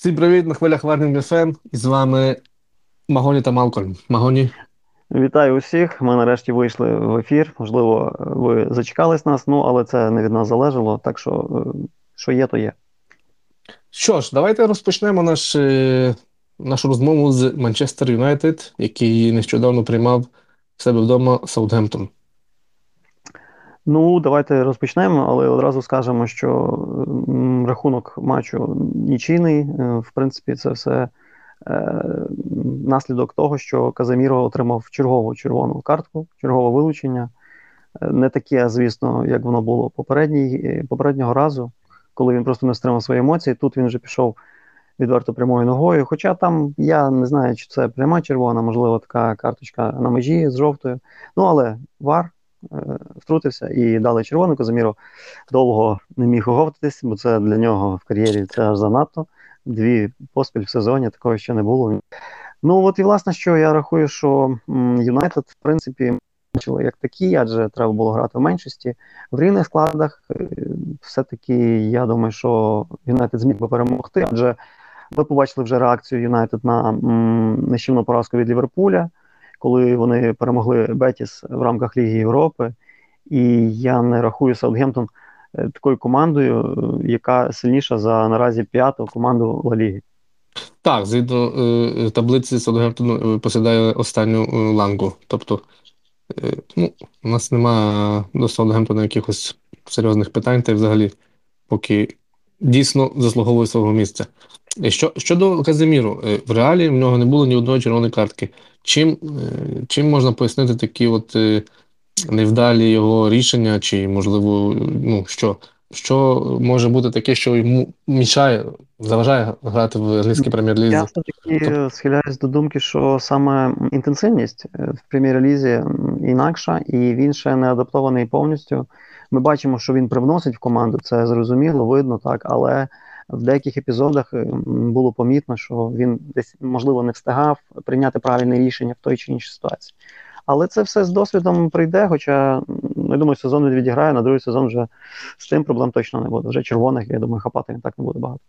Всім привіт на хвилях Warning FM. І з вами Магоні та Малкольм. Магоні. Вітаю усіх. Ми нарешті вийшли в ефір. Можливо, ви зачекались нас, ну але це не від нас залежало. Так що, е, що є, то є. Що ж, давайте розпочнемо наш, е, нашу розмову з Манчестер Юнайтед, який нещодавно приймав в себе вдома Саутгемптон. Ну, давайте розпочнемо, але одразу скажемо, що м, рахунок матчу нічийний. Е, В принципі, це все е, наслідок того, що Казаміро отримав чергову червону картку, чергове вилучення. Е, Не таке, звісно, як воно було попереднього разу, коли він просто не стримав свої емоції. Тут він вже пішов відверто прямою ногою. Хоча там я не знаю, чи це пряма червона, можливо, така карточка на межі з жовтою. Ну, але вар втрутився і дали червону. Казаміро довго не міг оговтатись, бо це для нього в кар'єрі це аж занадто. Дві поспіль в сезоні такого ще не було. Ну от і власне, що я рахую, що Юнайтед, в принципі, бачили як такі, адже треба було грати в меншості. В рівних складах е, все-таки я думаю, що Юнайтед зміг би перемогти, адже ми побачили вже реакцію Юнайтед на нищівну поразку від Ліверпуля, коли вони перемогли Бетіс в рамках Ліги Європи. І я не рахую Саутгемптон е, такою командою, е, яка сильніша за наразі п'яту команду Ла Ліги. Так, згідно е, таблиці Саутгемптон е, посідає останню е, лангу. Тобто, е, ну, у нас немає до Саутгемптона якихось серйозних питань, та й взагалі, поки дійсно заслуговує свого місця. Що, щодо Казиміру, е, в реалі в нього не було ні одної червоної картки. Чим, е, чим можна пояснити такі от е, невдалі його рішення, чи, можливо, ну, що, що може бути таке, що йому мішає, заважає грати в англійській прем'єр-лізі? Я все-таки Тобто, схиляюсь до думки, що саме інтенсивність в прем'єр-лізі інакша, і він ще не адаптований повністю. Ми бачимо, що він привносить в команду, це зрозуміло, видно так, але в деяких епізодах е, було помітно, що він десь, можливо, не встигав прийняти правильне рішення в той чи іншій ситуації. Але це все з досвідом прийде, хоча, м, я думаю, сезон відіграє, на другий сезон вже з цим проблем точно не буде. Вже червоних, я думаю, хапати так не буде багато.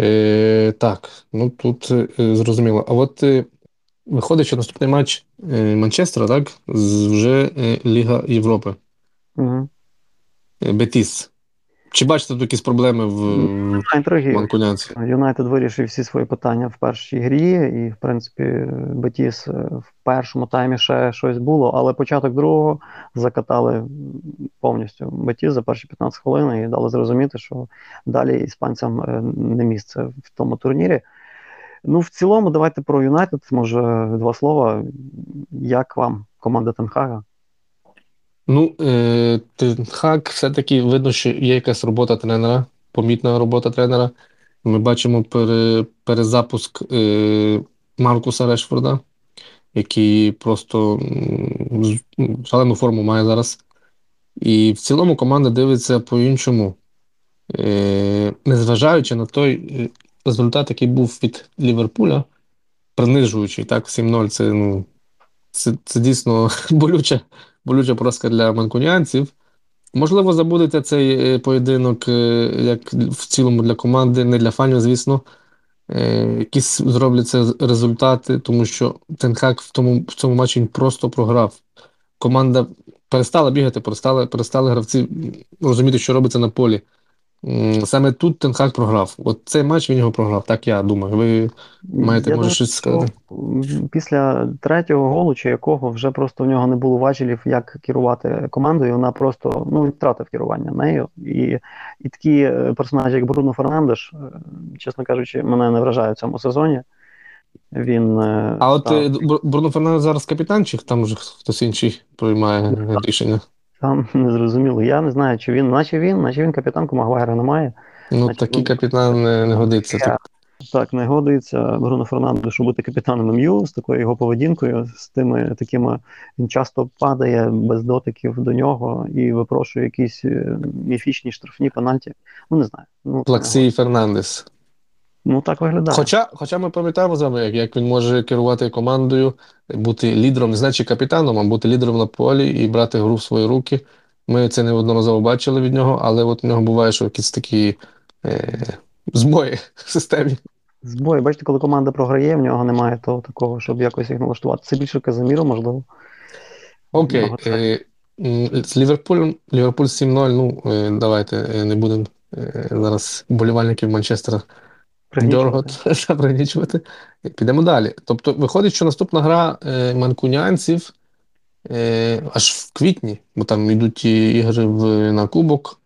е, так, ну тут е, зрозуміло. А от е, виходить, що наступний матч е, Манчестера, так, з вже е, Ліга Європи. Угу. Е, Бетіс. Чи бачите тут якісь проблеми в, манкунянці? Юнайтед вирішив всі свої питання в першій грі, і, в принципі, Бетіс е, в першому таймі ще щось було, але початок другого закатали повністю Бетіс за перші 15 хвилин і дали зрозуміти, що далі іспанцям е, не місце в тому турнірі. Ну, в цілому, давайте про Юнайтед, може, два слова. Як вам команда Тенхага? Ну, е, Тен все-таки видно, що є якась робота тренера, помітна робота тренера. Ми бачимо пере, перезапуск е, Маркуса Решфорда, який просто м, шалену форму має зараз. І в цілому команда дивиться по-іншому. Е, незважаючи на той е, результат, який був від Ліверпуля, принижуючий, так, 7-0, це, ну, це, це дійсно болюча, болюча поразка для манкуніанців. Можливо, забудете цей е, поєдинок, е, як в цілому для команди, не для фанів, звісно. Е, Якісь зробляться результати, тому що Тенхак в тому, в цьому матчі просто програв. Команда перестала бігати, перестали, перестали гравці розуміти, що робиться на полі. Саме тут Тенхак програв. От цей матч він його програв, так я думаю. Ви маєте, Я може, думаю, щось сказати? після третього голу, чи якого вже просто в нього не було важелів, як керувати командою. Вона просто ну втратив керування нею. І, і такі е, персонажі, як Бруно Фернандеш, е, чесно кажучи, мене не вражає в цьому сезоні. Він е, А от став е, Бруно Фернандес зараз капітан, чи там вже хтось інший приймає рішення? Там незрозуміло. Я не знаю, чи він, наче він, наче він капітанку Магуайра немає. Ну, Значить, такий Бруно капітан не, не годиться. Я Так, не годиться Бруно Фернандешу бути капітаном МЮ з такою його поведінкою, з тими такими він часто падає без дотиків до нього і випрошує якісь е, міфічні штрафні пенальті. Ну не знаю. Ну, Плаксій Фернандес. Ну так виглядає. Хоча, хоча ми пам'ятаємо з вами, як, як він може керувати командою, бути лідером, не значить капітаном, а бути лідером на полі і брати гру в свої руки. Ми це неодноразово бачили від нього, але от у нього буває, що якісь такі е, збої в системі. збої. Бачите, коли команда програє, в нього немає того такого, щоб якось їх налаштувати. Це більше Казиміро, можливо. Окей. Е, з Ліверпулем, Ліверпуль 7-0. Ну, е, давайте е, не будемо е, зараз болівальників Манчестера дергати та пригнічувати. Підемо далі. Тобто, виходить, що наступна гра е, манкунянців е, аж в квітні, бо там йдуть ті ігри в, на Кубок.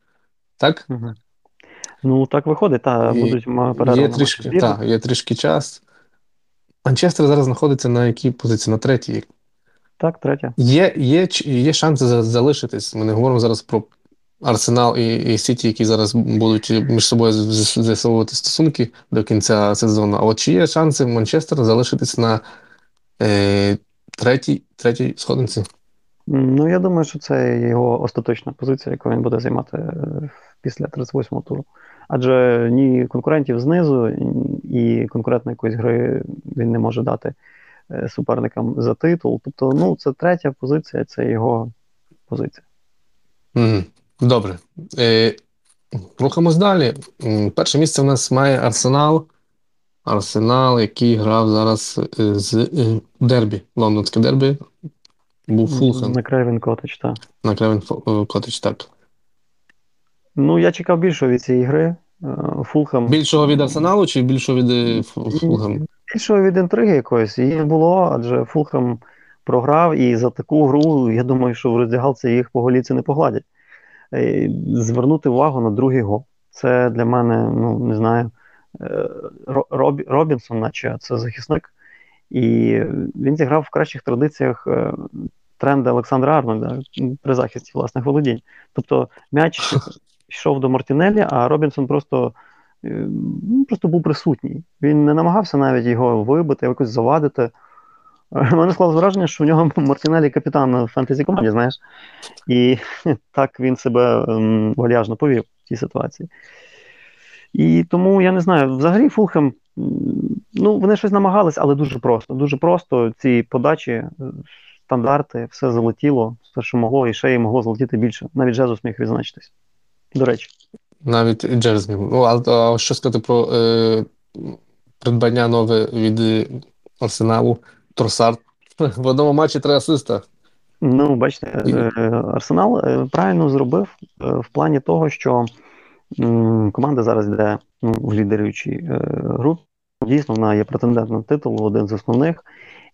Так? Угу. Ну, так виходить, та будуть перерви. Є трішки, та, є трішки час. Манчестер зараз знаходиться на якій позиції? На третій. Так, третя. Є є, є шанси залишитись. Ми не говоримо зараз про Арсенал і і Сіті, які зараз будуть між собою з'ясовувати стосунки до кінця сезону. А от чи є шанси Манчестера залишитись на е, третій третій сходинці? Ну, я думаю, що це його остаточна позиція, яку він буде займати е, після 38-го туру. Адже ні конкурентів знизу, і конкурентної якоїсь гри він не може дати е, суперникам за титул. Тобто, ну, це третя позиція, це його позиція. Mm, добре. Е, Рухаємось далі. Перше місце в нас має Арсенал. Арсенал, який грав зараз е, з Дербі, лондонське Дербі. Був Фулхем. На Крейвен Котич, так. На Крейвен Котич, так. Ну, я чекав більшого від цієї гри. Фулхем. Більшого від Арсеналу чи більшого від е, Фулхем? Більшого від інтриги якоїсь. Її не було, адже Фулхем програв, і за таку гру, я думаю, що в роздягалці їх по голіці не погладять. Е, звернути увагу на другий гол. Це для мене, ну не знаю, е, Роб, Робінсон, наче це захисник. І він зіграв в кращих традиціях тренда Олександра Арнольда при захисті власних володінь. Тобто м'яч йшов до Мартінелі, а Робінсон просто е, ну, просто був присутній. Він не намагався навіть його вибити, якось завадити. У мене склалось враження, що в нього Мартінелі капітан фентезі команді, знаєш. І так він себе ем, вальяжно повів в цій ситуації. І тому я не знаю, взагалі Фулхем, ну, вони щось намагались, але дуже просто. Дуже просто ці подачі стандарти, все залетіло, все, що могло, і ще й могло залетіти більше. Навіть Джезус міг відзначитись. До речі. Навіть Джезус міг. Ну, а, що сказати про е, придбання нове від Арсеналу Тросард? В одному матчі три асиста. Ну, бачите, е, Арсенал е, правильно зробив е, в плані того, що команда зараз йде ну, в лідеруючій групі. Дійсно, вона є претендентом на титул, один з основних.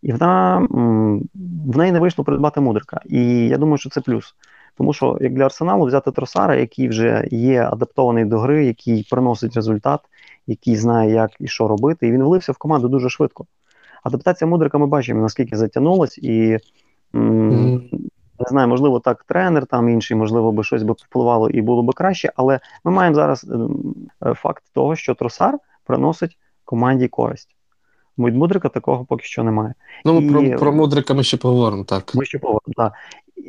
І вона в неї не вийшло придбати мудрика. І я думаю, що це плюс. Тому що як для Арсеналу взяти Тросара, який вже є адаптований до гри, який приносить результат, який знає, як і що робити, і він влився в команду дуже швидко. Адаптація мудрика ми бачимо, наскільки затягнулась, і м- не знаю, можливо, так тренер там інший, можливо, би щось би впливало і було би краще, але ми маємо зараз е, факт того, що Тросар приносить команді користь. Мудрика такого поки що немає. Ну, і... про про Мудрика ми ще поговоримо, так. Ми ще поговоримо, так.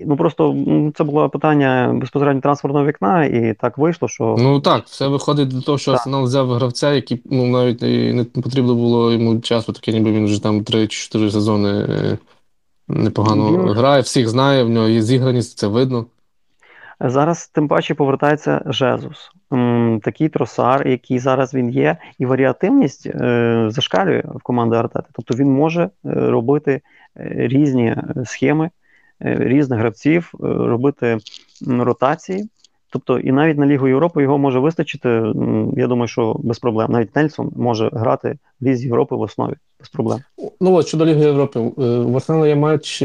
Ну просто це було питання безпосередньо трансферного вікна, і так вийшло, що. Ну так, все виходить до того, що так. Арсенал взяв гравця, який ну, навіть не потрібно було йому часу, таке ніби він вже там 3-4 сезони е, непогано він... грає, всіх знає, в нього є зіграність, це видно. Зараз тим паче повертається Жезус, такий тросар, який зараз він є, і варіативність е, зашкалює в команди Артети. Тобто він може е, робити різні схеми, різних гравців, робити ротації. Тобто, і навіть на Лігу Європи його може вистачити. Я думаю, що без проблем. Навіть Нельсон може грати в Лізі Європи в основі без проблем. Ну от щодо Ліги Європи, в Арсеналі є матч,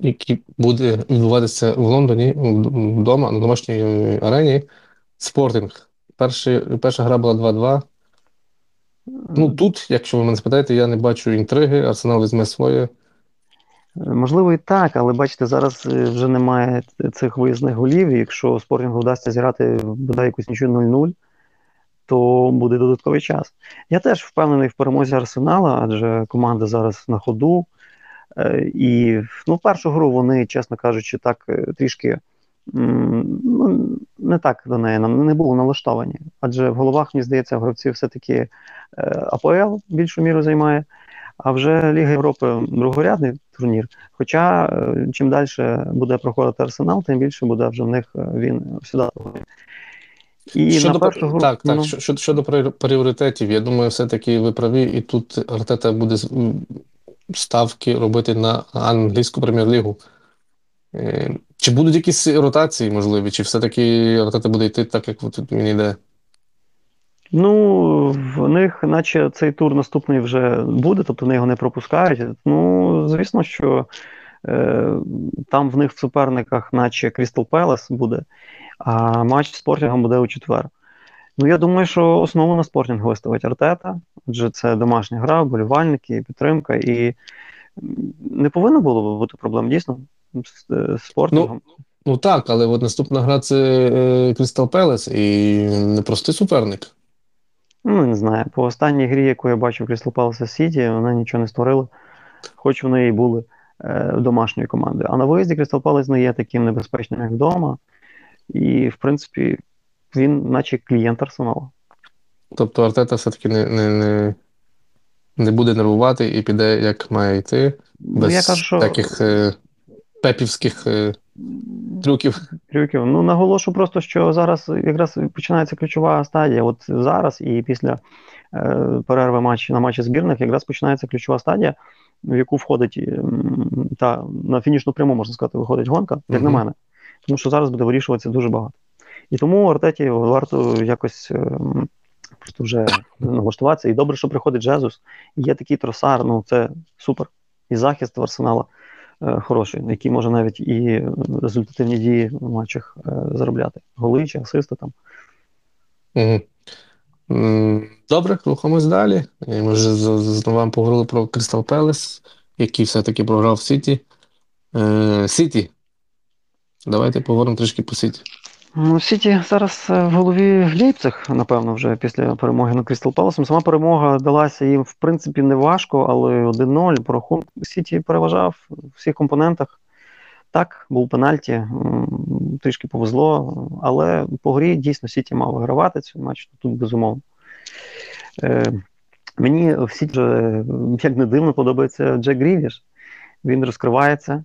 який буде відбуватися в Лондоні вдома на домашній арені. Спортинг. Перший, перша гра була 2-2. Ну тут, якщо ви мене спитаєте, я не бачу інтриги. Арсенал візьме своє. Можливо, і так, але бачите, зараз е, вже немає цих виїзних голів. Якщо спортингу вдасться зіграти бодай якусь нічого 0-0, то буде додатковий час. Я теж впевнений в перемозі Арсенала, адже команда зараз на ходу. Е, і ну, першу гру вони, чесно кажучи, так е, трішки ну, не так до неї нам не було налаштовані. Адже в головах, мені здається, гравці все-таки АПЛ більшу міру займає. А вже Ліга Європи другорядний турнір. Хоча е, чим далі буде проходити арсенал, тим більше буде вже в них е, він сюди. І на першу гру так, так, ну, щодо, щодо пріоритетів, я думаю, все-таки ви праві, і тут Артета буде ставки робити на англійську прем'єр-лігу. Е, чи будуть якісь ротації можливі, чи все-таки Артета буде йти так, як от він йде? Ну, в них, наче цей тур наступний вже буде, тобто вони його не пропускають. Ну, звісно, що е, там в них в суперниках, наче Крістал Пелес буде, а матч з Спортінгом буде у четвер. Ну, я думаю, що основу на спортінг виставить Артета, адже це домашня гра, болівальники, підтримка, і не повинно було бути проблем дійсно з, з спортингом. Ну, ну так, але от наступна гра це Крістал Пелес і непростий суперник. Ну, не знаю. По останній грі, яку я бачив Крістал Пелеса Сіті, вона нічого не створила, хоч вони і були е, домашньою командою. А на виїзді Крістал Пелес не є таким небезпечним, як вдома. І, в принципі, він, наче клієнт арсеналу. Тобто Артета все-таки не не, не, не буде нервувати і піде, як має йти, без ну, я кажу, що... таких е, пепівських е, трюків. Трюків. Ну, наголошу просто, що зараз якраз починається ключова стадія. От зараз і після е, перерви матч, на матчі збірних якраз починається ключова стадія, в яку входить та на фінішну пряму, можна сказати, виходить гонка, як uh-huh. на мене. Тому що зараз буде вирішуватися дуже багато. І тому Артеті варто якось е, просто вже налаштуватися. І добре, що приходить Джезус. Є такий тросар, ну це супер. І захист в арсенала хороший, який може навіть і результативні дії в матчах е, заробляти. Голи чи асисти там. Добре, рухаємось далі. Ми вже знову вам поговорили про Кристал Пелес, який все-таки програв в Сіті. Сіті. Давайте поговоримо трішки по Сіті. Ну, Сіті зараз е, в голові в Лейпциг, напевно, вже після перемоги над Крістал Паласом. Сама перемога далася їм, в принципі, не важко, але 1-0 по рахунку Сіті переважав у всіх компонентах. Так, був пенальті, трішки повезло, але по грі дійсно Сіті мав вигравати цей матч, тут безумовно. Е, Мені в Сіті як не дивно, подобається Джек Грівіш. Він розкривається.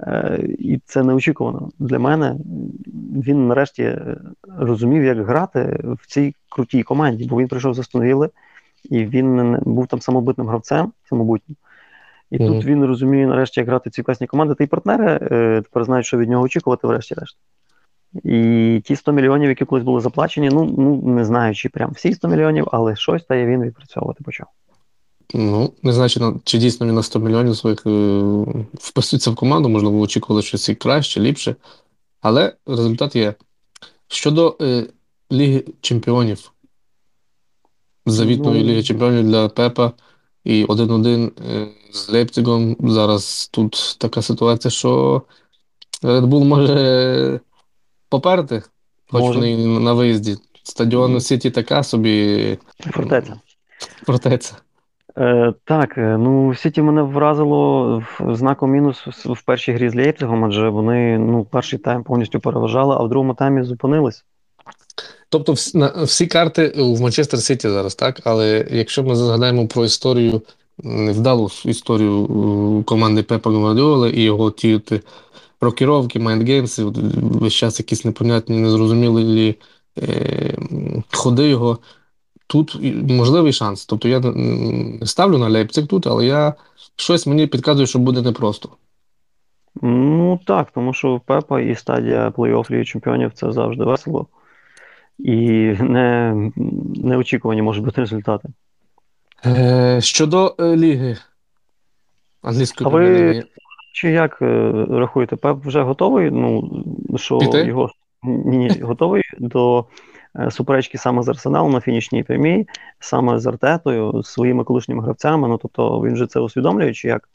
Е, і це неочікувано для мене. Він нарешті розумів, як грати в цій крутій команді, бо він прийшов з Астонвіли, і він був там самобутним гравцем, самобутнім. І mm-hmm. тут він розуміє нарешті, як грати в цій класній команді. Та й партнери е, тепер знають, що від нього очікувати, врешті-решт. І ті 100 мільйонів, які колись були заплачені, ну ну не знаю, чи прям всі 100 мільйонів, але щось та він відпрацьовувати почав. Ну, не знаю, чи, чи дійсно він на 100 мільйонів своїх е, вписується в команду, можливо, очікували щось і краще, ліпше. Але результат є. Щодо е, Ліги Чемпіонів, завітної ну, Ліги Чемпіонів для Пепа і 1-1 е, з Лейпцигом. Зараз тут така ситуація, що Red Bull може поперти, хоч може. вони на виїзді. Стадіон Сіті така собі. Фортеця. Фортеця. Е, Так, е, ну Сіті мене вразило з знаком мінус в першій грі з Лейпцигом, адже вони ну, перший тайм повністю переважали, а в другому таймі зупинились. Тобто, всі, карти в Манчестер Сіті зараз, так? Але якщо ми згадаємо про історію, невдалу історію е, команди Пепа Гвардіоли і його ті рокіровки, mind games и, весь час якісь непонятні, незрозумілі е, ходи його тут можливий шанс. Тобто я не ставлю на Лейпциг тут, але я щось мені підказує, що буде непросто. Ну так, тому що Пепа і стадія плей-офф Ліги Чемпіонів це завжди весело. І не, неочікувані можуть бути результати. Е, Щодо е, ліги англійської а ви Чи як е, рахуєте, Пеп вже готовий? Ну, що Піти? його ні, готовий до суперечки саме з Арсеналом на фінішній прямій, саме з Артетою, з своїми колишніми гравцями. Ну тобто він же це усвідомлює, чи як?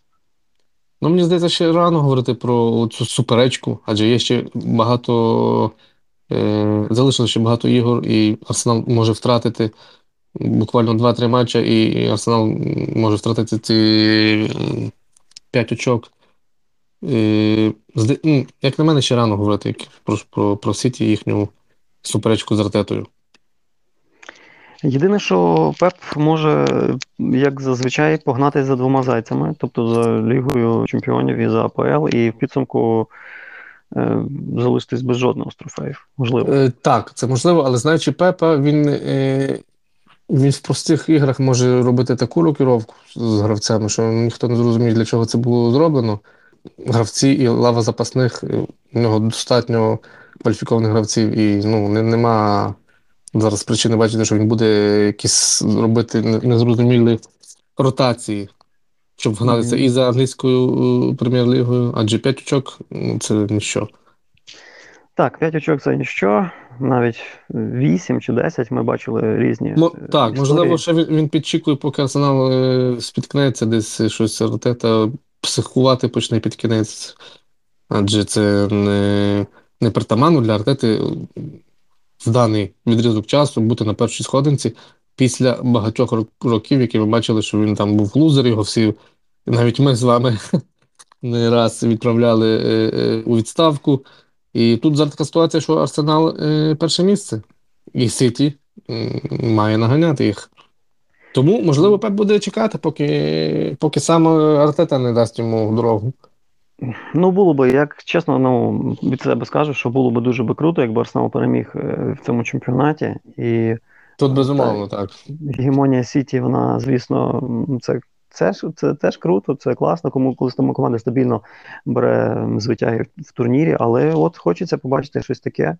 Ну, мені здається, ще рано говорити про цю суперечку, адже є ще багато, е, залишилося ще багато ігор, і Арсенал може втратити буквально 2-3 матчі, і Арсенал може втратити ці 5 очок. Е, ну, як на мене, ще рано говорити про про, про Сіті їхню суперечку з Артетою. Єдине, що Пеп може, як зазвичай, погнати за двома зайцями, тобто за Лігою Чемпіонів і за АПЛ, і в підсумку е, залишитись без жодного з трофеїв. Можливо. Е, Так, це можливо, але знаючи Пепа, він е, він в простих іграх може робити таку рокіровку з гравцями, що ніхто не зрозуміє, для чого це було зроблено. Гравці і лава запасних, е, у нього достатньо кваліфікованих гравців, і ну, не, нема зараз причини бачити, що він буде якісь робити незрозумілі ротації, щоб гнатися і за англійською е, прем'єр-лігою, адже 5 очок ну, це ніщо. Так, 5 очок це ніщо. Навіть 8 чи 10 ми бачили різні Ну, е, так, історії. можливо, що він, він підчікує, поки Арсенал е, спіткнеться, десь щось Артета психувати почне під кінець. Адже це не, не притаманно для Артети в даний відрізок часу бути на першій сходинці після багатьох рок- років, які ми бачили, що він там був лузер, його всі, навіть ми з вами не раз відправляли е, е, у відставку. І тут зараз така ситуація, що Арсенал е, перше місце, і Сіті має наганяти їх. Тому, можливо, Пеп буде чекати, поки, поки сам Артета не дасть йому дорогу. Ну, було би, як чесно, ну від себе скажу, що було би дуже би круто, якби Арсенал переміг е, в цьому чемпіонаті. І Тут безумовно та так. гегемонія Сіті, вона, звісно, це, це, ж- це теж круто, це класно, кому коли тому команда стабільно бере звитяги в, в турнірі, але от хочеться побачити щось таке.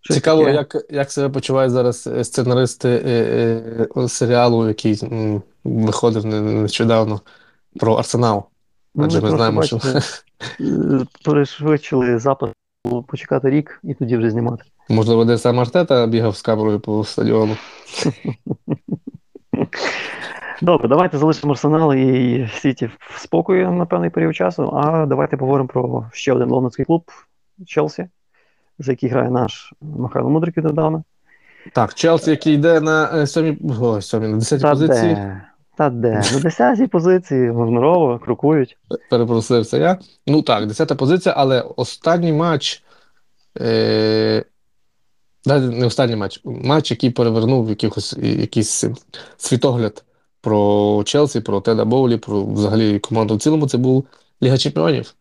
Щось Цікаво, таке. як, як себе почувають зараз е, сценаристи е, е, серіалу, який м, виходив нещодавно про Арсенал. Ну, Адже ми знаємо, що бачите, е, перешвидшили запис, почекати рік і тоді вже знімати. можливо, де сам Артета бігав з камерою по стадіону. Добре, давайте залишимо Арсенал і Сіті в спокої на певний період часу. А давайте поговоримо про ще один лондонський клуб Челсі, за який грає наш Михайло Мудрик недавно. Так, Челсі, який йде на е, сьомій, сьомій, на десятій Та позиції. де? Та де? На 10-й позиції гонорово крокують. Перепросився я. Ну так, десята позиція, але останній матч. Е, не останній матч. Матч, який перевернув якихось, якийсь світогляд про Челсі, про Теда Боулі, про взагалі команду в цілому, це був Ліга Чемпіонів.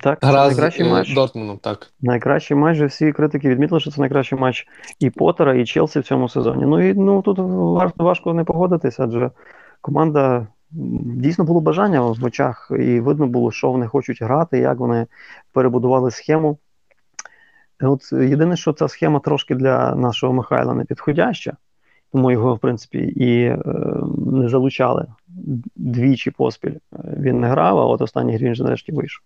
Так, Гра найкращий е, матч. Дортмундом, так. Найкращий матч, всі критики відмітили, що це найкращий матч і Поттера, і Челсі в цьому сезоні. Ну і ну тут важко не погодитися, адже команда дійсно було бажання в очах, і видно було, що вони хочуть грати, як вони перебудували схему. От єдине, що ця схема трошки для нашого Михайла не підходяща, тому його, в принципі, і е, не залучали двічі поспіль. Е, Він не грав, а от останній грі він же нарешті вийшов.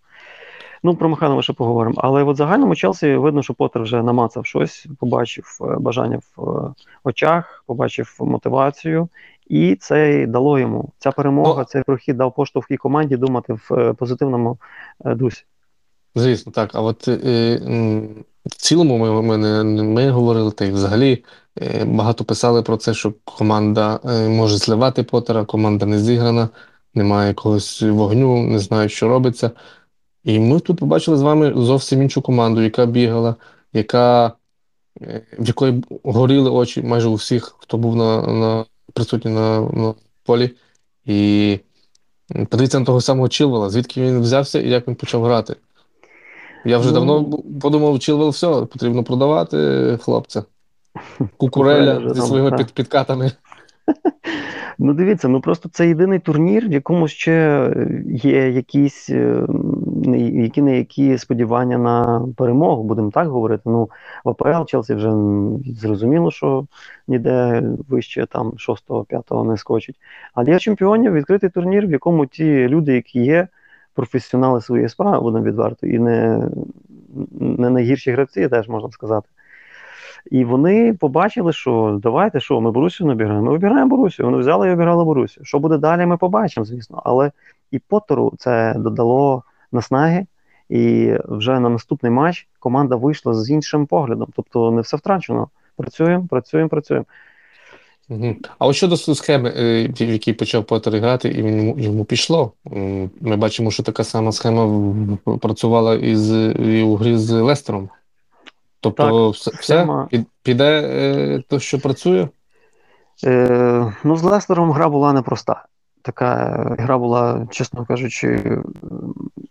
Ну, про ми ще поговоримо. Але от в загальному Челсі видно, що Поттер вже намацав щось, побачив е, бажання в е, очах, побачив мотивацію, і це дало йому. Ця перемога, Ну, цей прохід дав поштовх і команді думати в позитивному дусі. звісно, так. А от е, в цілому ми, ми, не, ми говорили, та й взагалі е, багато писали про це, що команда е, може зливати Поттера, команда не зіграна, немає якогось вогню, не знають, що робиться. І ми тут побачили з вами зовсім іншу команду, яка бігала, яка, е, в якої горіли очі майже у всіх, хто був на, на, присутній на, на полі. І подивіться на того самого Чилвела, звідки він взявся і як він почав грати. Я вже давно Ну, подумав, Чилвел, все, потрібно продавати хлопця. Кукуреля зі своїми так. під, підкатами. Ну, дивіться, ну просто це єдиний турнір, в якому ще є якісь е, які не які сподівання на перемогу, будемо так говорити. Ну, в АПЛ Челсі вже зрозуміло, що ніде вище там 6-5 не скочить. А Ліга Чемпіонів відкритий турнір, в якому ті люди, які є, професіонали своєї справи, будемо відверто, і не, не найгірші гравці, теж можна сказати. І вони побачили, що давайте що, ми Борусію не обіграємо. Ми обіграємо Борусію. Вони взяли і обіграли Борусію. Що буде далі, ми побачимо, звісно. Але і Поттеру це додало наснаги, і вже на наступний матч команда вийшла з іншим поглядом. Тобто не все втрачено. Працюємо, працюємо, працюємо. Мгм. А от щодо схеми, е, в якій почав Поттер грати, і він йому, йому пішло. М, Ми бачимо, що така сама схема в- працювала і, з, і у грі з Лестером. Так, Тобто, все, все схема. під- піде е, то, що працює. Е, ну, з Лестером гра була непроста. така гра була, чесно кажучи,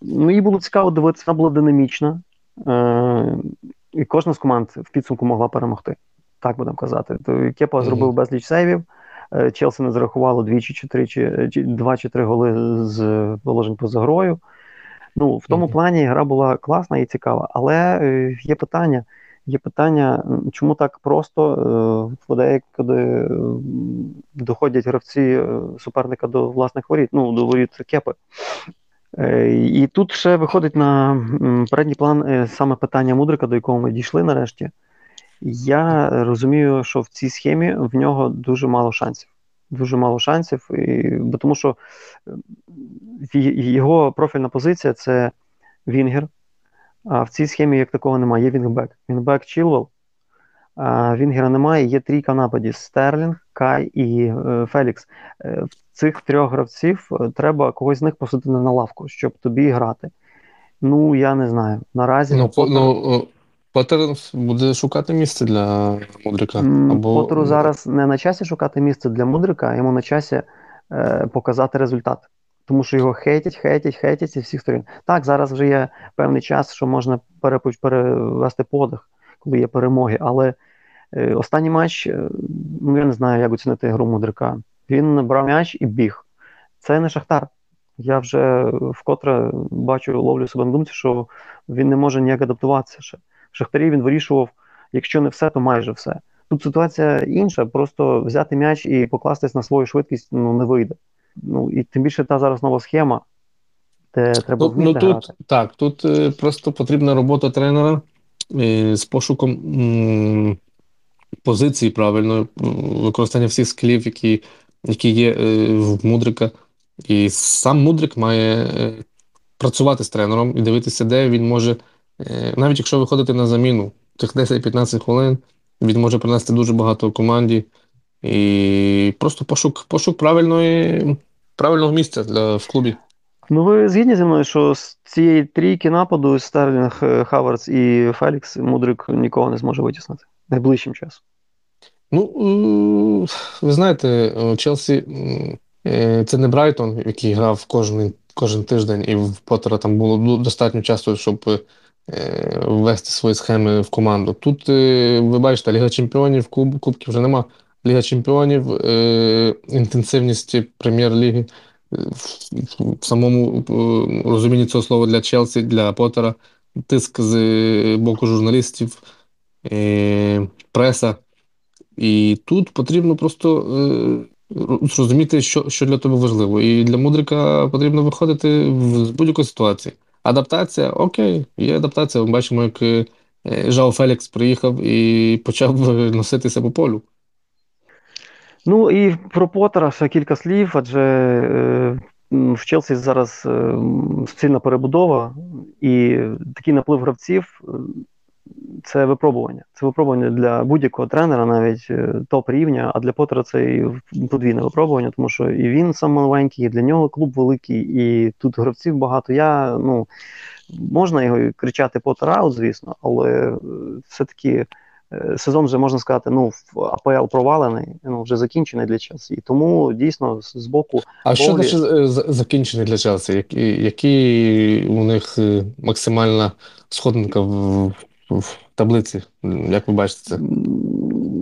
ну, їй було цікаво дивитися, вона була динамічна. Е, І кожна з команд в підсумку могла перемогти. Так будемо казати. То Кепа mm-hmm. зробив безліч сейвів. Е, Челсі не зарахувало двічі чи три, чи, чи два чи три голи з положень поза грою. Ну, в тому mm-hmm. плані гра була класна і цікава. Але е, є питання. Є питання, чому так просто е, деякуди доходять гравці суперника до власних воріт, ну, до воріт кепи. І тут ще виходить на передній план саме питання Мудрика, до якого ми дійшли нарешті. Я розумію, що в цій схемі в нього дуже мало шансів. Дуже мало шансів, і, бо тому що його профільна позиція це Вінгер. А в цій схемі як такого немає. Є Вінгбек. Вінгбек Чілвел. Вінгера немає, є трійка нападів: Стерлінг, Кай і е, Фелікс. Е, в цих трьох гравців е, треба когось з них посадити на лавку, щоб тобі грати. Ну, я не знаю. Наразі. Ну, по, ну Поттер буде шукати місце для Мудрика. Або... Поттеру зараз не на часі шукати місце для Мудрика, а йому на часі е, показати результат. Тому що його хейтять, хейтять, хейтять зі всіх сторін. Так, зараз вже є певний час, що можна перепуч, перевести подих, коли є перемоги. Але е, останній матч, е, ну я не знаю, як оцінити гру Мудрика. Він брав м'яч і біг. Це не Шахтар. Я вже вкотре бачу, ловлю себе на думці, що він не може ніяк адаптуватися ще. Шахтарі він вирішував, якщо не все, то майже все. Тут ситуація інша, просто взяти м'яч і покластись на свою швидкість ну, не вийде. Ну і тим більше та зараз нова схема, де треба ну, ну, тут, Так, тут е, просто потрібна робота тренера е, з пошуком м, позиції правильно, використання всіх скілів, які які є е, в Мудрика. І сам Мудрик має працювати з тренером і дивитися, де він може, навіть якщо виходити на заміну тих 10-15 хвилин, він може принести дуже багато команді. І просто пошук пошук правильної, правильного місця для, в клубі. Ну, ви згідні зі мною, що з цієї трійки нападу Стерлінг, е, Хавардс і Фелікс Мудрик нікого не зможе витіснити найближчим часом. Ну, ви знаєте, Челсі Е, це не Брайтон, який грав кожен кожен тиждень, і в Поттера там було достатньо часу, щоб е, ввести свої схеми в команду. Тут е, ви бачите, Ліга Чемпіонів, куб, Кубків вже нема. Ліга Чемпіонів, інтенсивність прем'єр-ліги в самому розумінні цього слова для Челсі, для Поттера, тиск з боку журналістів, преса. І тут потрібно просто зрозуміти, що що для тебе важливо. І для мудрика потрібно виходити з будь-якої ситуації. Адаптація окей, є адаптація. Ми бачимо, як е, Жао Фелікс приїхав і почав носитися по полю. Ну і про Потера ще кілька слів, адже е, в Челсі зараз е, сильна перебудова і такий наплив гравців це випробування. Це випробування для будь-якого тренера, навіть е, топ рівня. А для Потера це і подвійне випробування, тому що і він сам маленький, і для нього клуб великий, і тут гравців багато. Я ну можна його кричати Потер аут, звісно, але е, все-таки. Е, сезон вже можна сказати, ну в АПЛ провалений, ну вже закінчений для Челсі. І тому дійсно з боку. А Бовлі... що значить закінчений для Челсі? Які, які у них максимальна сходинка в в таблиці, як ви бачите це?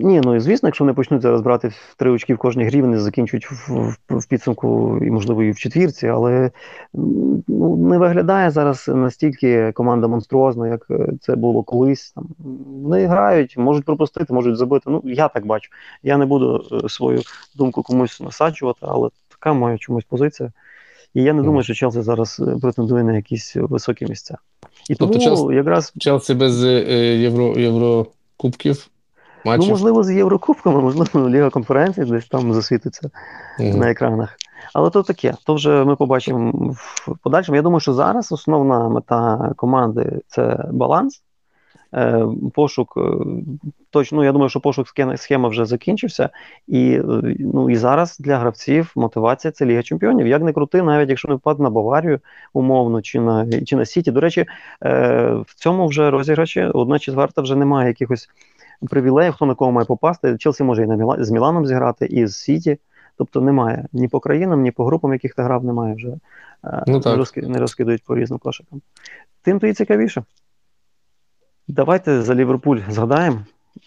Ні, ну і звісно, якщо вони почнуть зараз брати три очки в кожній грі, вони закінчують в, в, підсумку і, можливо, і в четвірці, але ну, не виглядає зараз настільки команда монструозна, як це було колись. Там, Вони грають, можуть пропустити, можуть забити. Ну, я так бачу. Я не буду е, свою думку комусь насаджувати, але така моя чомусь позиція. І я не думаю, що Челсі зараз е, претендує на якісь високі місця. І тобто тому Челсі, якраз Челсі без е, євро, Єврокубків. Матчів. Ну, можливо, з Єврокубками, можливо, Ліга конференції десь там засвітиться mm на екранах. Але то таке, то вже ми побачимо в подальшому. Я думаю, що зараз основна мета команди це баланс. Е, пошук е, точно, ну, я думаю, що пошук схема вже закінчився, і е, ну, і зараз для гравців мотивація це Ліга Чемпіонів. Як не крути, навіть якщо не впаде на Баварію умовно чи на чи на Сіті. До речі, в цьому вже розіграші одна четверта вже немає якихось привілеїв, хто на кого має попасти. Челсі може і на Міла... з Міланом зіграти, і з Сіті. Тобто немає ні по країнам, ні по групам, яких ти грав, немає вже. Ну, не, розки, не розкидають по різним кошикам. Тим то і цікавіше. Давайте за Ліверпуль згадаємо.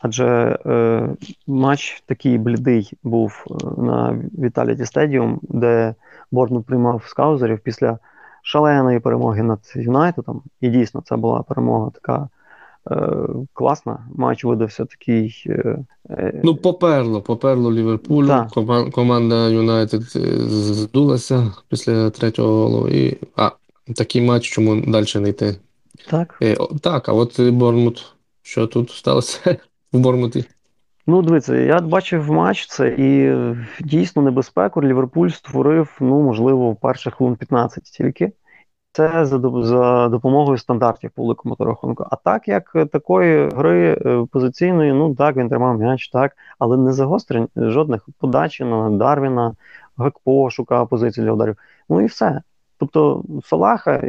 Адже е, матч такий блідий був е, на Віталіті Стедіум, де Борнмут приймав скаузерів після шаленої перемоги над Юнайтедом. І дійсно це була перемога така е, класна. Матч видався такий. Е, ну, поперло, поперло Ліверпулю. Коман- команда Юнайтед здулася після третього голу. І, А, такий матч, чому далі не йти. Так, е, так, а от Борнмут, що тут сталося? в Бормуті? Ну, дивіться, я бачив матч це і дійсно небезпеку Ліверпуль створив, ну, можливо, в перших хвилин 15 тільки. Це за за допомогою стандартів по великому рахунку. А так як такої гри е, позиційної, ну так, він тримав м'яч, так, але не загострень жодних подач на Дарвіна, Гекпо шукав позиції для ударів. Ну і все. Тобто Салаха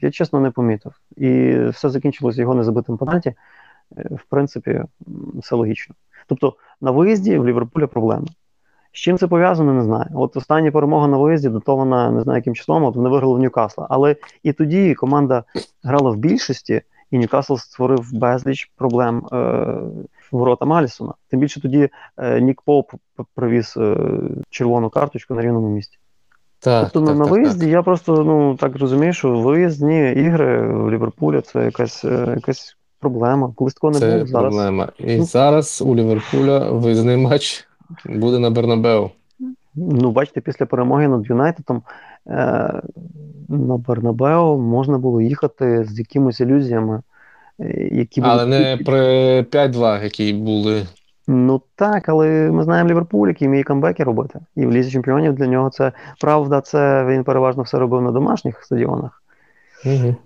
я чесно не помітив. І все закінчилося його незабитим пенальті. Е, в принципі, все логічно. Тобто на виїзді в Ліверпуля проблеми. З чим це пов'язано, не знаю. От остання перемога на виїзді датована не знаю яким числом, от вони виграли в Ньюкасла. Але і тоді команда грала в більшості, і Ньюкасл створив безліч проблем е, воротам Алісона. Тим більше тоді е, Нік Поп привіз е, червону карточку на рівному місці. Так, тобто так, на так, виїзді так. я просто ну так розумію, що виїзні ігри в Ліверпуля це якась е, якась проблема. Колись такого не Це було зараз. проблема. І Ну. зараз у Ліверпуля виїзний матч буде на Бернабеу. Ну, бачите, після перемоги над Юнайтедом е, на Бернабеу можна було їхати з якимись ілюзіями, е, які були. Але не при 5-2, які були. Ну так, але ми знаємо Ліверпуль, який вміє камбеки робити. І в Лізі Чемпіонів для нього це правда, це він переважно все робив на домашніх стадіонах. Угу.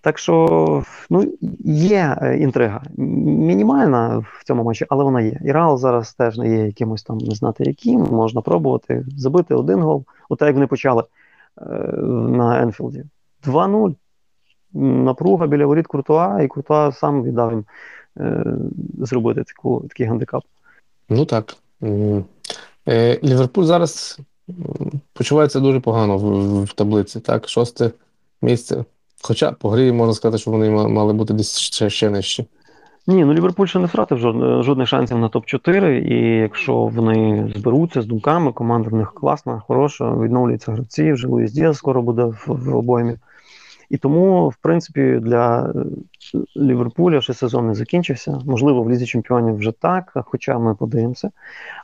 Так що ну, є е, інтрига. Мінімальна в цьому матчі, але вона є. І Реал зараз теж не є якимось там не знати яким. Можна пробувати забити один гол. От як вони почали е, на Енфілді. 2-0. Напруга біля воріт Куртуа, і Куртуа сам віддав їм зробити таку, такий гандикап. Ну так. Е, Ліверпуль зараз почувається дуже погано в, в таблиці. Так, шосте місце. Хоча по грі можна сказати, що вони мали бути десь ще, ще нижче. Ні, ну Ліверпуль ще не втратив жодних шансів на топ-4, і якщо вони зберуться з думками, команда в них класна, хороша, відновлюються гравці, вже Луїс Діас скоро буде в, в обоймі. І тому, в принципі, для е, Ліверпуля ще сезон не закінчився. Можливо, в Лізі Чемпіонів вже так, хоча ми подивимося.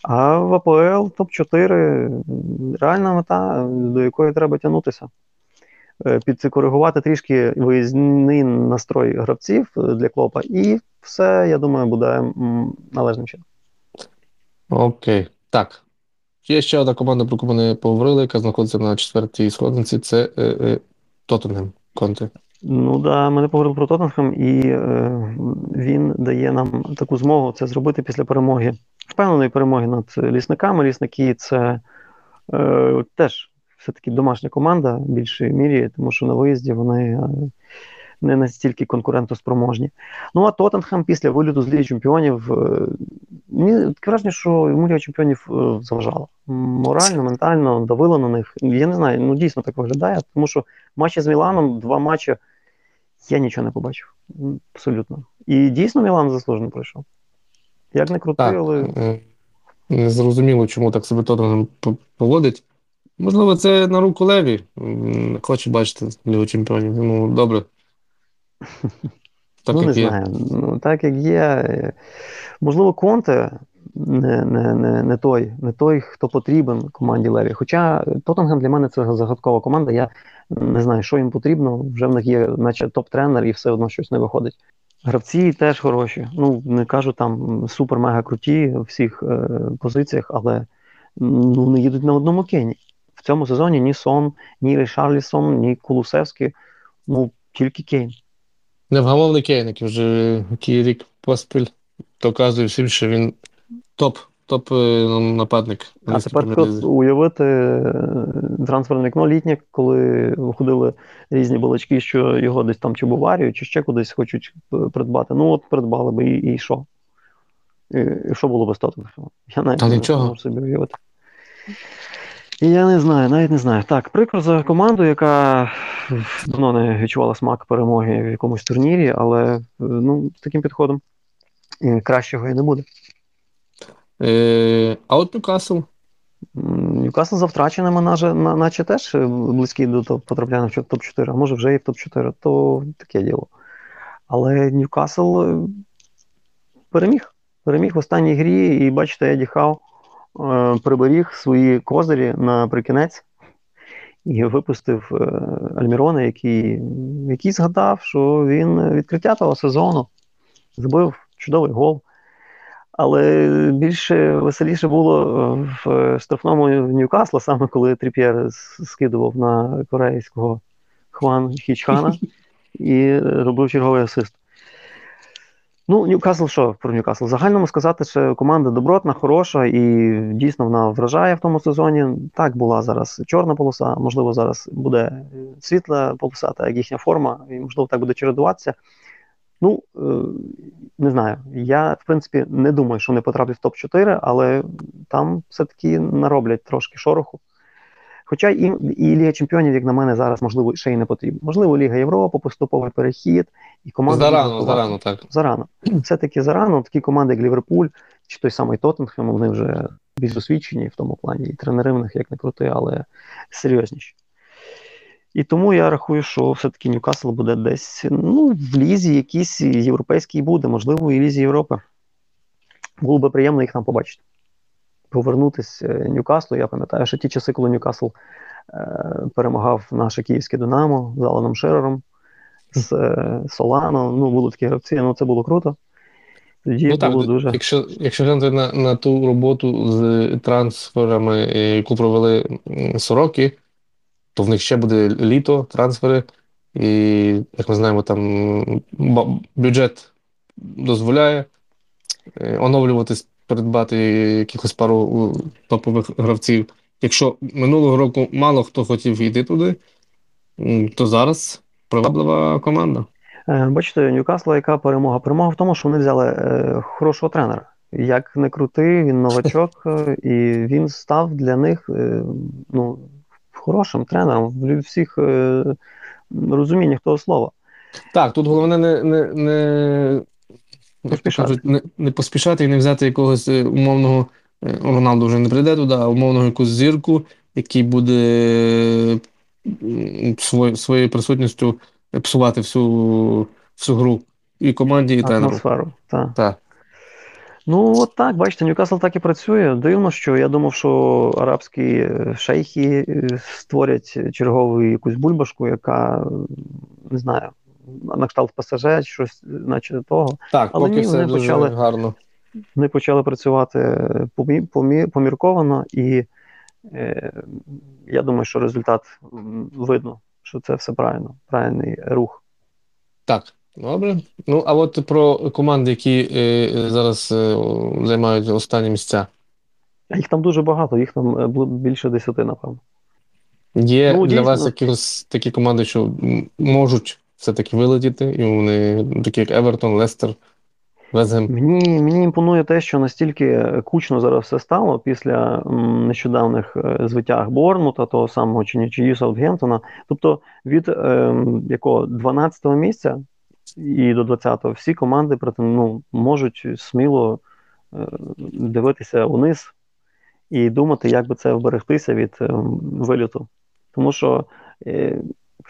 А в АПЛ топ-4 реальна мета, до якої треба тягнутися. Е, підкоригувати трішки виїзний настрой гравців для клопа, і все, я думаю, буде належним чином. Окей. Так. Є ще одна команда, про яку ми не поговорили, яка знаходиться на четвертій сходинці, це е, е, Конте. Ну да, ми не поговорили про Тоттенхем, і е, він дає нам таку змогу це зробити після перемоги, впевненої перемоги над лісниками. Лісники це е, теж все-таки домашня команда в більшій мірі, тому що на виїзді вони е, не настільки конкурентоспроможні. Ну а Тоттенхем після виліту з Ліги Чемпіонів е, мені таке враження, що йому Ліга Чемпіонів е, заважала. Морально, ментально давило на них. Я не знаю, ну дійсно так виглядає, тому що матчі з Міланом, два матчі, я нічого не побачив. Абсолютно. І дійсно Мілан заслужено пройшов. Як не крути, але. Не зрозуміло, чому так себе Тоттенхем поводить. Можливо, це на руку Леві. Не Хоче бачити Лігу Чемпіонів. Ну, добре. Так, ну, як не є. знаю. Ну, Так як є. Можливо, Конте не не, не, не, той, не той, хто потрібен команді Леві. Хоча Тоттенгем для мене це загадкова команда. Я не знаю, що їм потрібно. Вже в них є, наче топ-тренер, і все одно щось не виходить. Гравці теж хороші. Ну, не кажу там супер-мега круті в всіх е, позиціях, але ну, вони їдуть на одному кені в цьому сезоні ні Сон, ні Рішарлісон, ні Кулусевський, ну тільки Кейн. Невгамовний Кейн, який вже який рік поспіль доказує всім, що він топ топ е, нападник. А тепер от уявити е, трансферне вікно літнє, коли виходили різні балачки, що його десь там чи Баварію, чи ще кудись хочуть придбати. Ну от придбали би і, і що? І, і що було би з Я навіть Та не нічого. можу собі уявити. Я не знаю, навіть не знаю. Так, прикро за команду, яка давно не відчувала смак перемоги в якомусь турнірі, але ну, з таким підходом кращого і не буде. Е, А от Ньюкасл? Ньюкасл за втраченими, наче, наче теж близький до потрапляння в топ-4, а може вже і в топ-4, то таке діло. Але Ньюкасл е, переміг. Переміг в останній грі, і бачите, Еді Хау е, приберіг свої козирі наприкінець і випустив е, Альмірона, який, який згадав, що він відкриття того сезону забив чудовий гол. Але більше веселіше було е, в штрафному Ньюкасла, саме коли Тріп'єр скидував на корейського Хван Хічхана і робив черговий асист. Ну, Ньюкасл що про Ньюкасл? Загальному сказати, що команда добротна, хороша і дійсно вона вражає в тому сезоні. Так була зараз чорна полоса, можливо, зараз буде світла полоса, та як їхня форма, і можливо так буде чередуватися. Ну, е, не знаю. Я, в принципі, не думаю, що вони потраплять в топ-4, але там все-таки нароблять трошки шороху. Хоча і і Ліга Чемпіонів, як на мене, зараз, можливо, ще й не потрібна. Можливо, Ліга Європи, поступовий перехід, і команда. Зарано, зарано, так. Зарано. Все-таки зарано. Такі команди, як Ліверпуль, чи той самий Тоттенхем, вони вже більш досвідчені в тому плані. І тренери в них як не крути, але серйозніші. І тому я рахую, що все-таки Ньюкасл буде десь ну, в лізі якійсь європейській буде, можливо, і лізі Європи. Було би приємно їх там побачити. Повернутися е, Ньюкаслу. Я пам'ятаю, що ті часи, коли Ньюкасл е, перемагав наше київське Динамо з Аланом Шерером, з е, Солано. Ну, були такі гравці, ну це було круто. Тоді ну, так, було дуже... Якщо якщо глянути на на ту роботу з трансферами, яку провели Сороки, то в них ще буде літо, трансфери, і, як ми знаємо, там бюджет дозволяє оновлюватись, придбати якихось пару топових гравців. Якщо минулого року мало хто хотів йти туди, то зараз приваблива команда. Е, бачите, Ньюкасла, яка перемога? Перемога в тому, що вони взяли е, хорошого тренера. Як не крутий, він новачок, і він став для них ну, хорошим тренером в всіх е, розуміннях того слова. Так, тут головне не не, не. Кажуть, не, не поспішати і не взяти якогось е, умовного е, Роналду вже не прийде туди, а умовного якусь зірку, який буде свої, своєю присутністю псувати всю всю гру і команді, і тренеру. Атмосферу, так. так. Ну, от так, бачите, Ньюкасл так і працює. Дивно, що я думав, що арабські е, шейхи створять чергову якусь бульбашку, яка не знаю, на кшталт пасажир, щось, наче того. Так, Але поки ні, вони почали гарно. Вони почали працювати помі, помі, помірковано, і е, я думаю, що результат видно, що це все правильно, правильний рух. Так. Добре. Ну, а от про команди, які е, зараз е, займають останні місця. Їх там дуже багато, їх там е, більше десяти, напевно. Є ну, для дійсно. вас якісь такі команди, що можуть все-таки вилетіти, і вони такі, як Евертон, Лестер. Мені мені імпонує те, що настільки кучно зараз все стало після нещодавних е, звитяг Борнмута, того самого чи нічиї Саутгемптона. Тобто від е, якого 12-го місця і до 20-го всі команди ну, можуть сміло е, дивитися униз і думати, як би це вберегтися від е, виліту. Тому що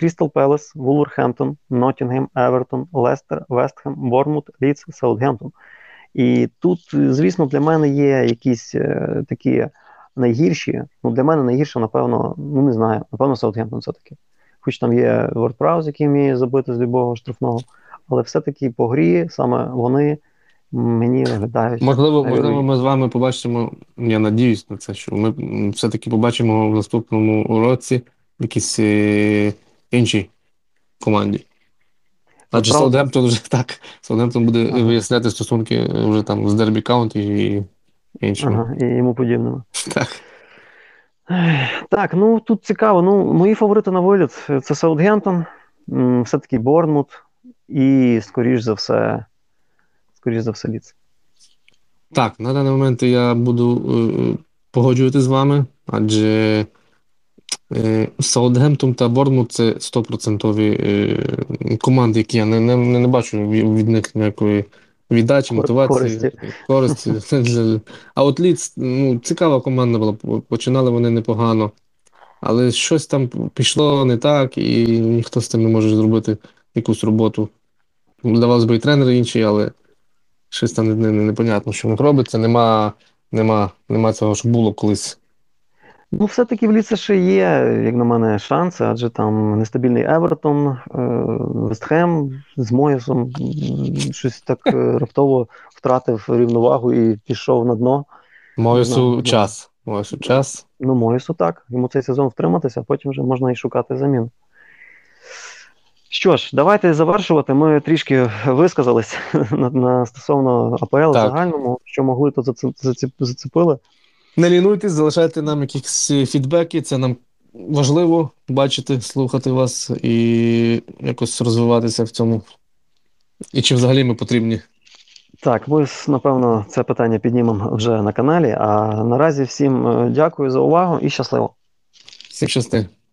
Крістал Пелес, Вулверхемптон, Ноттінгем, Евертон, Лестер, Вестхем, Бормут, Ліц, Саутгемптон. І тут, звісно, для мене є якісь е, такі найгірші. Ну, Для мене найгірше, напевно, ну не знаю, напевно, Саутгемптон все-таки. Хоч там є Вордпраус, який вміє забити з любого штрафного але все-таки по грі саме вони мені виглядають. Можливо, можливо, ми з вами побачимо. Я надіюсь на це, що ми все-таки побачимо в наступному році якісь е, іншій команді. Адже Саутгемптон вже так. Саутгемптон буде ага. виясняти стосунки вже там з Дербі Каунті і іншими. Ага, і йому подібними. Так. Так, ну тут цікаво. Ну, Мої фаворити на виліт це Саутгемптон, все-таки Борнмут, і, скоріш за все, скоріш за все, Лідс. Так, на даний момент я буду е, погоджуюсь з вами, адже е, Саутгемптон та Борнмут це 100% е, команди, які я не, не, не бачу від них ніякої віддачі, мотивації, користі. користі. А от Ліц, ну, цікава команда була. Починали вони непогано, але щось там пішло не так, і ніхто з цим не може зробити якусь роботу. Здавалось би, і тренер інший, але щось там не, не, не- непонятно, що в них робиться. Нема, нема, нема цього, що було колись. Ну, все-таки в Ліце ще є, як на мене, шанси, адже там нестабільний Евертон, е, Вестхем з Моєсом щось так е, раптово втратив рівновагу і пішов на дно. Моєсу час. Моєсу час. Ну, Моєсу так. Йому цей сезон втриматися, а потім вже можна і шукати замін. Що ж, давайте завершувати. Ми трішки висказались на, на стосовно АПЛ так. загальному, що могли, то зацепили. Не лінуйтесь, залишайте нам якісь фідбеки. Це нам важливо бачити, слухати вас і якось розвиватися в цьому. І чи взагалі ми потрібні. Так, ми напевно це питання піднімемо вже на каналі. А наразі всім е, дякую за увагу і щасливо. Всім щасти.